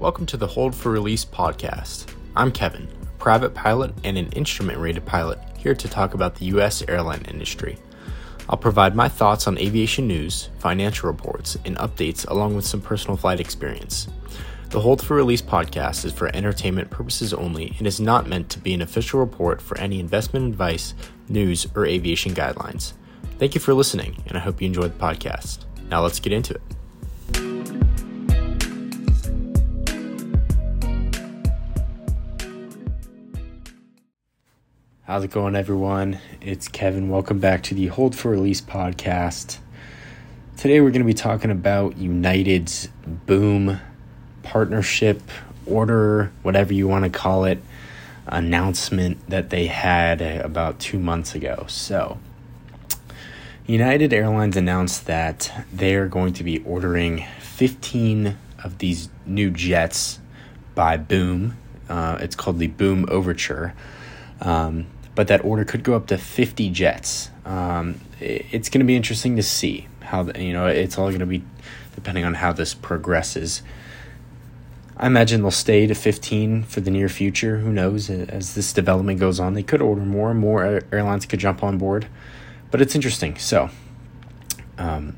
Welcome to the Hold for Release podcast. I'm Kevin, private pilot and an instrument rated pilot, here to talk about the U.S. airline industry. I'll provide my thoughts on aviation news, financial reports, and updates along with some personal flight experience. The Hold for Release podcast is for entertainment purposes only and is not meant to be an official report for any investment advice, news, or aviation guidelines. Thank you for listening, and I hope you enjoyed the podcast. Now let's get into it. How's it going, everyone? It's Kevin. Welcome back to the Hold for Release podcast. Today, we're going to be talking about United's boom partnership, order, whatever you want to call it, announcement that they had about two months ago. So, United Airlines announced that they're going to be ordering 15 of these new jets by Boom. Uh, it's called the Boom Overture. Um, but that order could go up to 50 jets. Um, it's going to be interesting to see how, the, you know, it's all going to be depending on how this progresses. I imagine they'll stay to 15 for the near future. Who knows? As this development goes on, they could order more. And more airlines could jump on board. But it's interesting. So, um,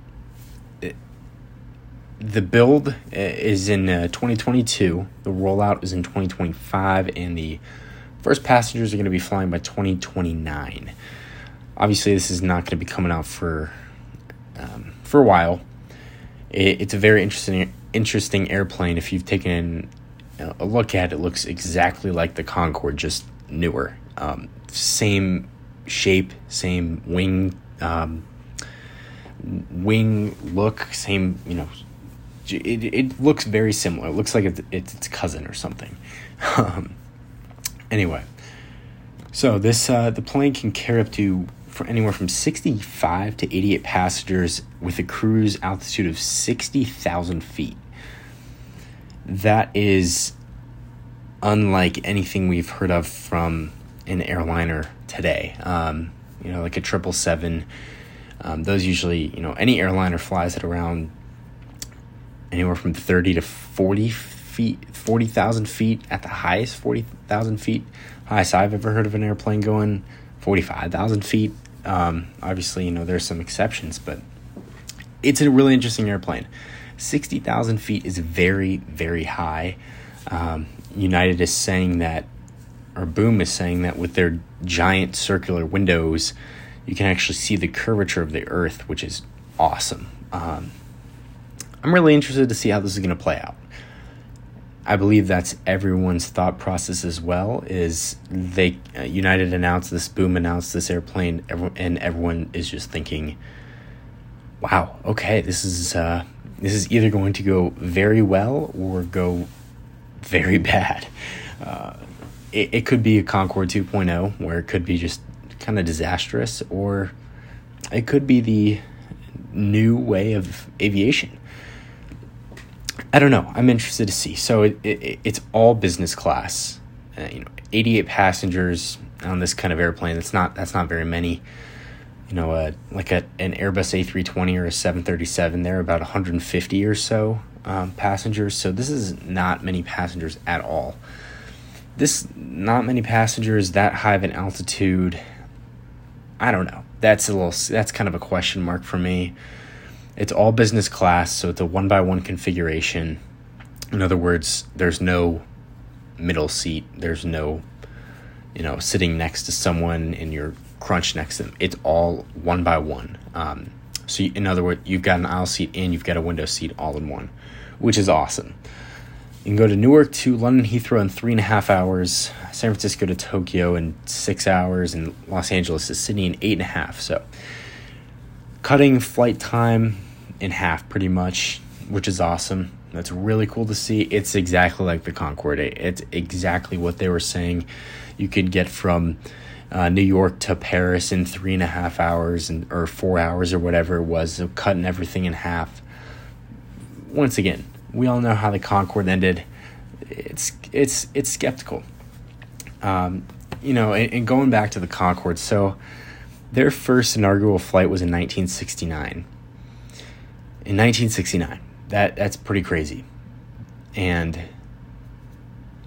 the build is in uh, 2022. The rollout is in 2025, and the First passengers are going to be flying by 2029. Obviously, this is not going to be coming out for um, for a while. It, it's a very interesting interesting airplane. If you've taken a look at it, it looks exactly like the Concorde, just newer. Um, same shape, same wing um, wing look, same you know. It, it looks very similar. It looks like it's, it's its cousin or something. Um, Anyway, so this uh, the plane can carry up to for anywhere from 65 to 88 passengers with a cruise altitude of 60,000 feet. That is unlike anything we've heard of from an airliner today. Um, you know, like a triple seven. Um, those usually, you know, any airliner flies at around anywhere from 30 to 40 feet, 40,000 feet at the highest, 40,000 feet. Highest I've ever heard of an airplane going 45,000 feet. Um, obviously, you know, there's some exceptions, but it's a really interesting airplane. 60,000 feet is very, very high. Um, United is saying that, or Boom is saying that with their giant circular windows, you can actually see the curvature of the Earth, which is awesome. Um, I'm really interested to see how this is going to play out. I believe that's everyone's thought process as well. Is they uh, United announced this, Boom announced this airplane, and everyone is just thinking, "Wow, okay, this is uh, this is either going to go very well or go very bad." Uh, it, it could be a Concorde 2.0, where it could be just kind of disastrous, or it could be the new way of aviation I don't know. I'm interested to see. So it, it it's all business class. Uh, you know, 88 passengers on this kind of airplane. That's not that's not very many. You know, uh, like a an Airbus A320 or a 737. They're about 150 or so um, passengers. So this is not many passengers at all. This not many passengers that high of an altitude. I don't know. That's a little. That's kind of a question mark for me. It's all business class, so it's a one by one configuration. In other words, there's no middle seat. There's no, you know, sitting next to someone and you're crunched next to them. It's all one by one. Um, so, you, in other words, you've got an aisle seat and you've got a window seat all in one, which is awesome. You can go to Newark to London Heathrow in three and a half hours, San Francisco to Tokyo in six hours, and Los Angeles to Sydney in eight and a half. So, cutting flight time in half pretty much, which is awesome. That's really cool to see. It's exactly like the Concorde. It's exactly what they were saying. You could get from uh, New York to Paris in three and a half hours and or four hours or whatever it was, so cutting everything in half. Once again, we all know how the Concorde ended. It's it's it's skeptical. Um, you know, and, and going back to the Concorde, so their first inaugural flight was in 1969. In 1969. That that's pretty crazy. And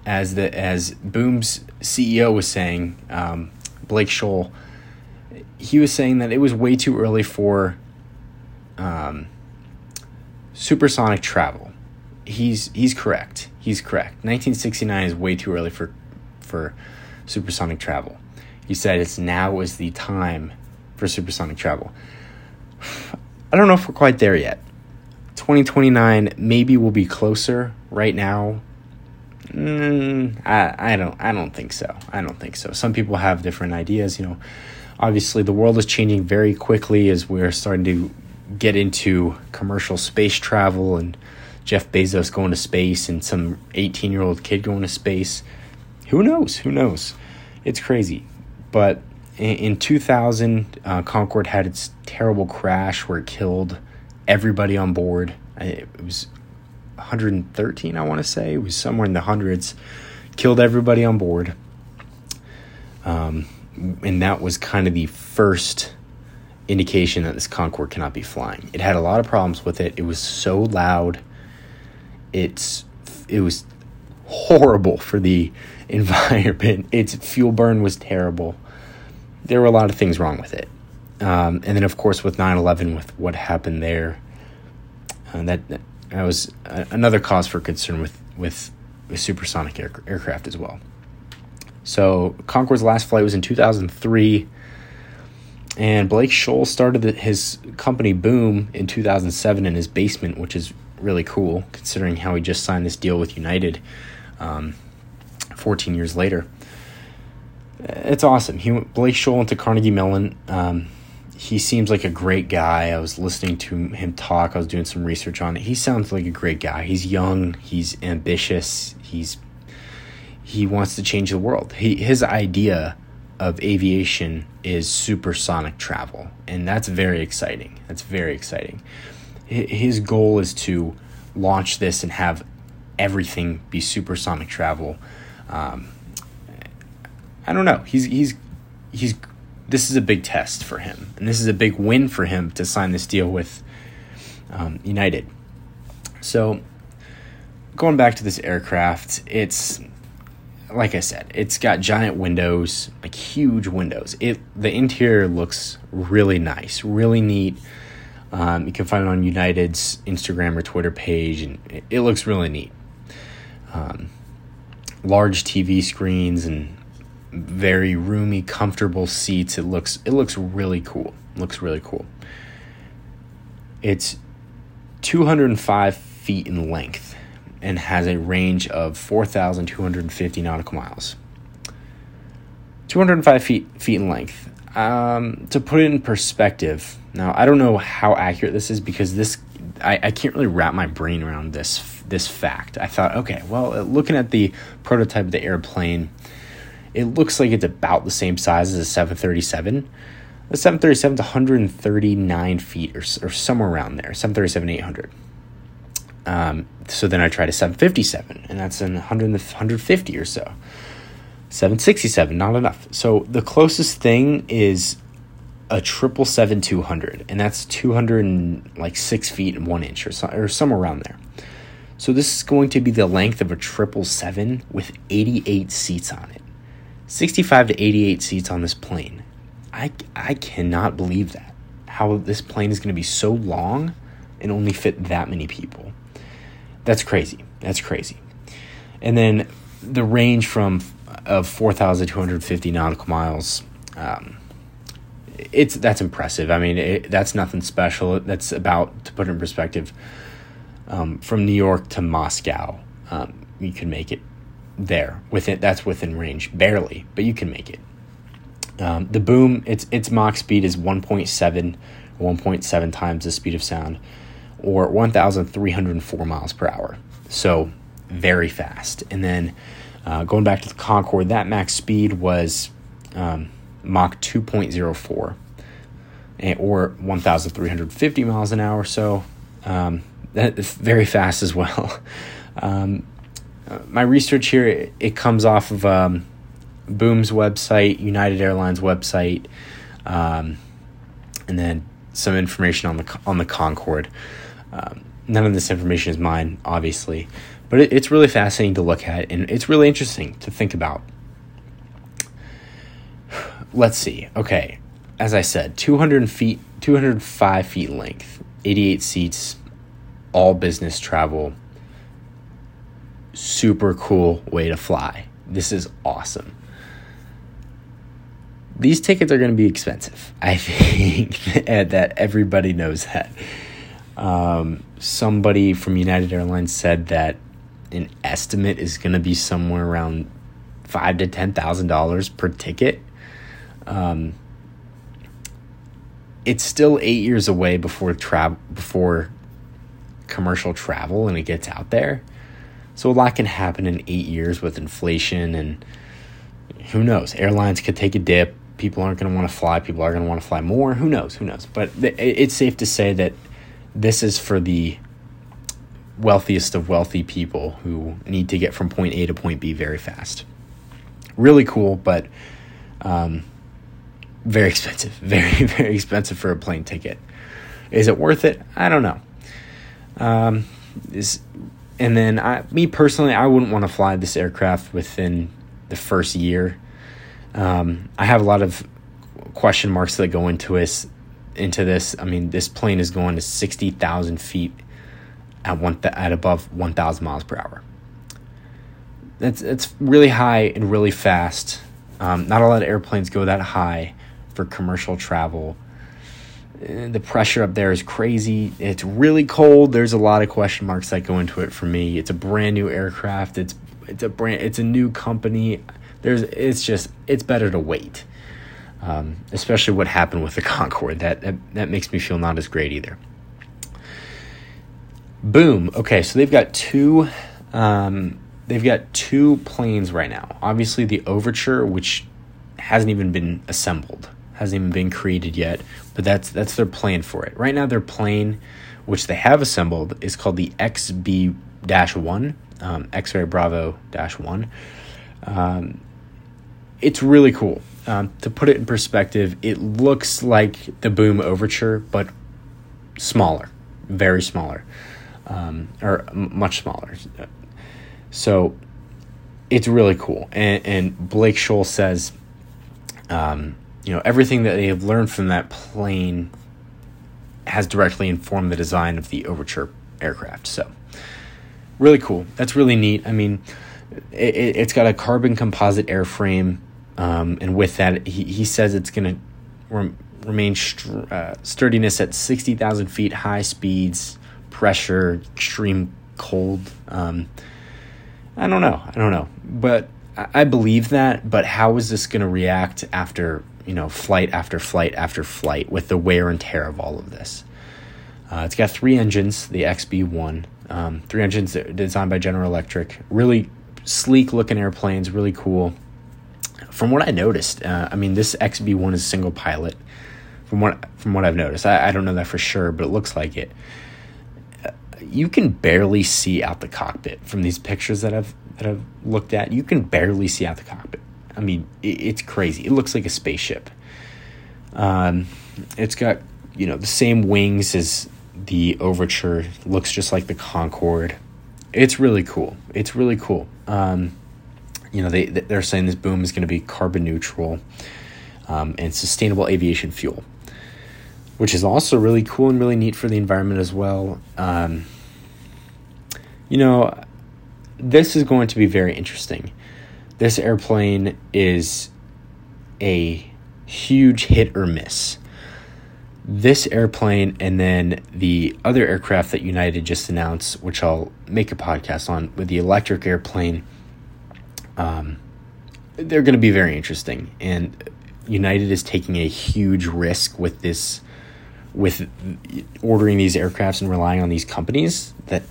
as the as Boom's CEO was saying, um, Blake Scholl, he was saying that it was way too early for um, supersonic travel. He's he's correct. He's correct. 1969 is way too early for for supersonic travel. He said it's now is the time for supersonic travel. I don't know if we're quite there yet. 2029 maybe we'll be closer. Right now, mm, I I don't I don't think so. I don't think so. Some people have different ideas. You know, obviously the world is changing very quickly as we're starting to get into commercial space travel and Jeff Bezos going to space and some 18 year old kid going to space. Who knows? Who knows? It's crazy. But in, in 2000, uh, Concorde had its terrible crash where it killed everybody on board. It was 113, I want to say. It was somewhere in the hundreds. Killed everybody on board. Um, and that was kind of the first indication that this Concorde cannot be flying. It had a lot of problems with it. It was so loud. It's it was horrible for the environment. Its fuel burn was terrible. There were a lot of things wrong with it. Um, and then, of course, with 9 11, with what happened there, uh, that, that, was another cause for concern with, with, with supersonic air, aircraft as well. So, Concorde's last flight was in 2003. And Blake Scholl started his company Boom in 2007 in his basement, which is really cool considering how he just signed this deal with United um, 14 years later. It's awesome. He went, Blake Scholl went to Carnegie Mellon. Um, he seems like a great guy. I was listening to him talk. I was doing some research on it. He sounds like a great guy. He's young. He's ambitious. He's he wants to change the world. He his idea of aviation is supersonic travel, and that's very exciting. That's very exciting. His goal is to launch this and have everything be supersonic travel. Um, I don't know. He's he's he's this is a big test for him, and this is a big win for him to sign this deal with um, United. So, going back to this aircraft, it's like I said, it's got giant windows, like huge windows. It the interior looks really nice, really neat. Um, you can find it on United's Instagram or Twitter page, and it, it looks really neat. Um, large TV screens and very roomy, comfortable seats. It looks it looks really cool. Looks really cool. It's 205 feet in length and has a range of 4,250 nautical miles. 205 feet, feet in length. Um, to put it in perspective, now I don't know how accurate this is because this I, I can't really wrap my brain around this this fact. I thought, okay, well, looking at the prototype of the airplane, it looks like it's about the same size as a 737. The 737 is 139 feet or, or somewhere around there, 737 800. Um, so then I tried a 757, and that's in 100, 150 or so. 767, not enough. So the closest thing is a triple seven two hundred, and that's two hundred and like six feet and one inch or so, or somewhere around there. So this is going to be the length of a triple seven with eighty eight seats on it, sixty five to eighty eight seats on this plane. I I cannot believe that how this plane is going to be so long and only fit that many people. That's crazy. That's crazy. And then the range from of 4,250 nautical miles. Um, it's that's impressive. I mean, it, that's nothing special. That's about to put in perspective. Um, from New York to Moscow, um, you can make it there. Within that's within range, barely, but you can make it. Um, the boom, its its Mach speed is 1.7, 1.7 times the speed of sound or 1,304 miles per hour. So very fast. And then uh, going back to the Concorde, that max speed was um, Mach 2.04 or 1,350 miles an hour. So um, very fast as well. Um, my research here, it, comes off of um, Boom's website, United Airlines website, um, and then some information on the on the Concorde. Um, none of this information is mine, obviously, but it, it's really fascinating to look at, and it's really interesting to think about. Let's see. Okay, as I said, 200 feet, 205 feet length, 88 seats, all business travel. Super cool way to fly. This is awesome. These tickets are going to be expensive. I think that everybody knows that. Um, somebody from United Airlines said that an estimate is going to be somewhere around five to ten thousand dollars per ticket. Um, it's still eight years away before travel before commercial travel and it gets out there. So a lot can happen in eight years with inflation and who knows? Airlines could take a dip. People aren't going to want to fly. People are going to want to fly more. Who knows? Who knows? But it's safe to say that this is for the wealthiest of wealthy people who need to get from point A to point B very fast. Really cool, but um, very expensive. Very, very expensive for a plane ticket. Is it worth it? I don't know. Um, is and then I, me personally, I wouldn't want to fly this aircraft within the first year. Um, I have a lot of question marks that go into this. Into this, I mean, this plane is going to sixty thousand feet at one th- at above one thousand miles per hour. That's it's really high and really fast. Um, not a lot of airplanes go that high for commercial travel the pressure up there is crazy. It's really cold. There's a lot of question marks that go into it for me. It's a brand new aircraft. It's it's a brand. It's a new company. There's. It's just. It's better to wait. Um, especially what happened with the Concorde. That, that that makes me feel not as great either. Boom. Okay, so they've got two. Um, they've got two planes right now. Obviously, the Overture, which hasn't even been assembled hasn't even been created yet, but that's that's their plan for it. Right now, their plane, which they have assembled, is called the XB one, um, X-ray Bravo dash one. Um, it's really cool. Um, to put it in perspective, it looks like the Boom Overture, but smaller, very smaller, um, or much smaller. So it's really cool. And, and Blake Scholl says um, you know everything that they have learned from that plane has directly informed the design of the Overture aircraft. So really cool. That's really neat. I mean, it, has got a carbon composite airframe, um, and with that, he, he says it's going to rem- remain str- uh, sturdiness at sixty thousand feet, high speeds, pressure, extreme cold. Um, I don't know. I don't know, but I believe that. But how is this going to react after you know, flight after flight after flight with the wear and tear of all of this. Uh, it's got three engines, the XB1, um, three engines designed by General Electric. Really sleek looking airplanes, really cool. From what I noticed, uh, I mean, this XB1 is single pilot. From what from what I've noticed, I, I don't know that for sure, but it looks like it. Uh, you can barely see out the cockpit from these pictures that I've that I've looked at. You can barely see out the cockpit. I mean, it, it's crazy. It looks like a spaceship. Um, it's got you know the same wings as the Overture. Looks just like the Concorde. It's really cool. It's really cool. Um, you know they they're saying this boom is going to be carbon neutral um, and sustainable aviation fuel, which is also really cool and really neat for the environment as well. Um, you know, this is going to be very interesting this airplane is a huge hit or miss. This airplane and then the other aircraft that United just announced, which I'll make a podcast on with the electric airplane, um, they're going to be very interesting. And United is taking a huge risk with this, with ordering these aircrafts and relying on these companies that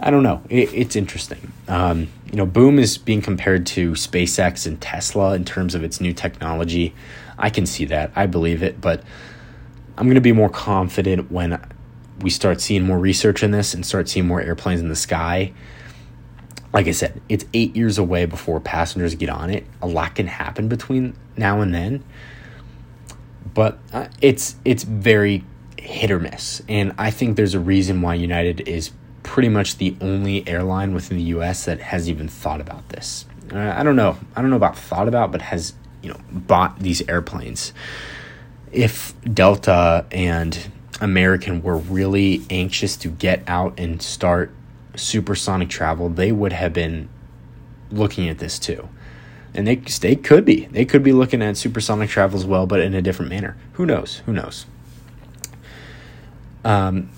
I don't know. It, it's interesting. Um, you know, Boom is being compared to SpaceX and Tesla in terms of its new technology. I can see that. I believe it, but I'm going to be more confident when we start seeing more research in this and start seeing more airplanes in the sky. Like I said, it's eight years away before passengers get on it. A lot can happen between now and then, but uh, it's it's very hit or miss, and I think there's a reason why United is pretty much the only airline within the U.S. that has even thought about this. Uh, I don't know. I don't know about thought about, but has you know bought these airplanes. If Delta and American were really anxious to get out and start supersonic travel, they would have been looking at this too. And they, they could be. They could be looking at supersonic travel as well, but in a different manner. Who knows? Who knows? Um,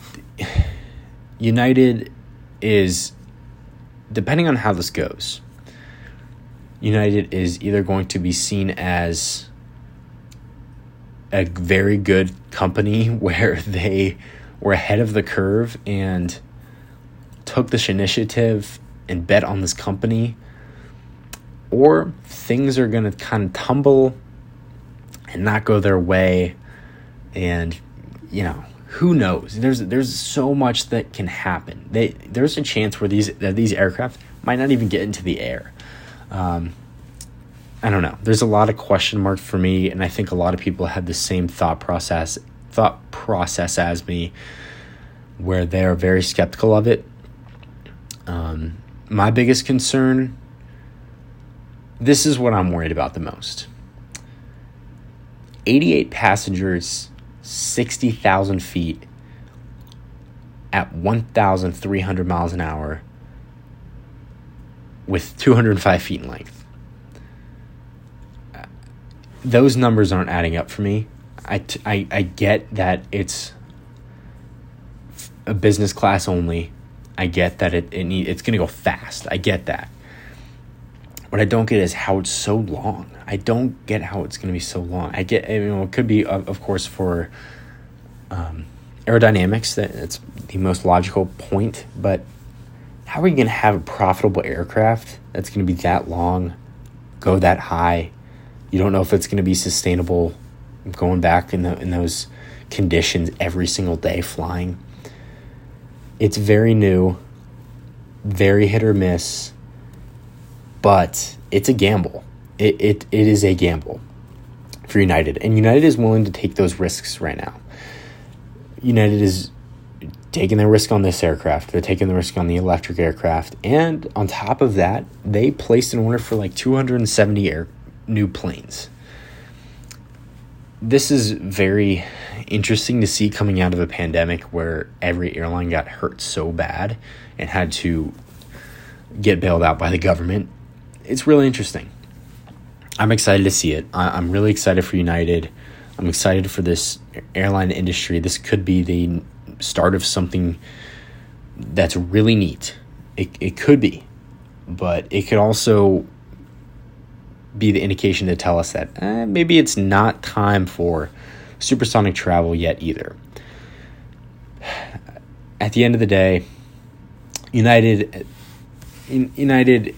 United is, depending on how this goes, United is either going to be seen as a very good company where they were ahead of the curve and took this initiative and bet on this company, or things are going to kind of tumble and not go their way. And, you know, who knows? There's there's so much that can happen. They there's a chance where these that these aircraft might not even get into the air. Um, I don't know. There's a lot of question marks for me, and I think a lot of people have the same thought process thought process as me, where they are very skeptical of it. Um, my biggest concern. This is what I'm worried about the most. 88 passengers, 60,000 feet at 1,300 miles an hour with 205 feet in length uh, those numbers aren't adding up for me. I, t- I, I get that it's a business class only. I get that it, it need, it's going to go fast. I get that. What I don't get is how it's so long. I don't get how it's going to be so long. I get, you know, it could be, of, of course, for um, aerodynamics. That it's the most logical point. But how are you going to have a profitable aircraft that's going to be that long, go that high, you don't know if it's going to be sustainable going back in, the, in those conditions every single day flying. It's very new, very hit or miss, but it's a gamble. It, it, it is a gamble for United, and United is willing to take those risks right now. United is taking the risk on this aircraft. They're taking the risk on the electric aircraft, and on top of that, they placed an order for like 270 air new planes. This is very interesting to see coming out of a pandemic where every airline got hurt so bad and had to get bailed out by the government. It's really interesting. I'm excited to see it. I'm really excited for United. I'm excited for this airline industry. This could be the start of something that's really neat. It, it could be, but it could also be the indication to tell us that eh, maybe it's not time for supersonic travel yet either. At the end of the day, United United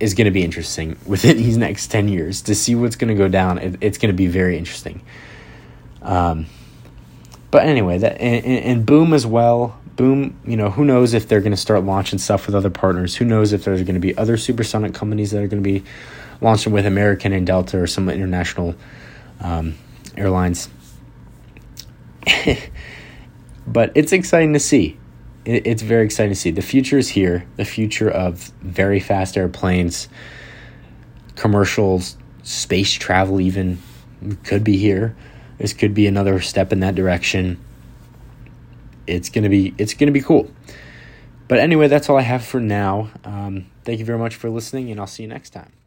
is going to be interesting within these next 10 years to see what's going to go down. it's going to be very interesting. Um, but anyway, that and, and Boom as well. Boom, you know, who knows if they're going to start launching stuff with other partners? Who knows if there's going to be other supersonic companies that are going to be launching with American and Delta or some international um, airlines. but it's exciting to see. It, it's very exciting to see. The future is here. The future of very fast airplanes, commercials, space travel, even could be here. This could be another step in that direction. It's gonna be it's gonna be cool. But anyway, that's all I have for now. Um, thank you very much for listening, and I'll see you next time.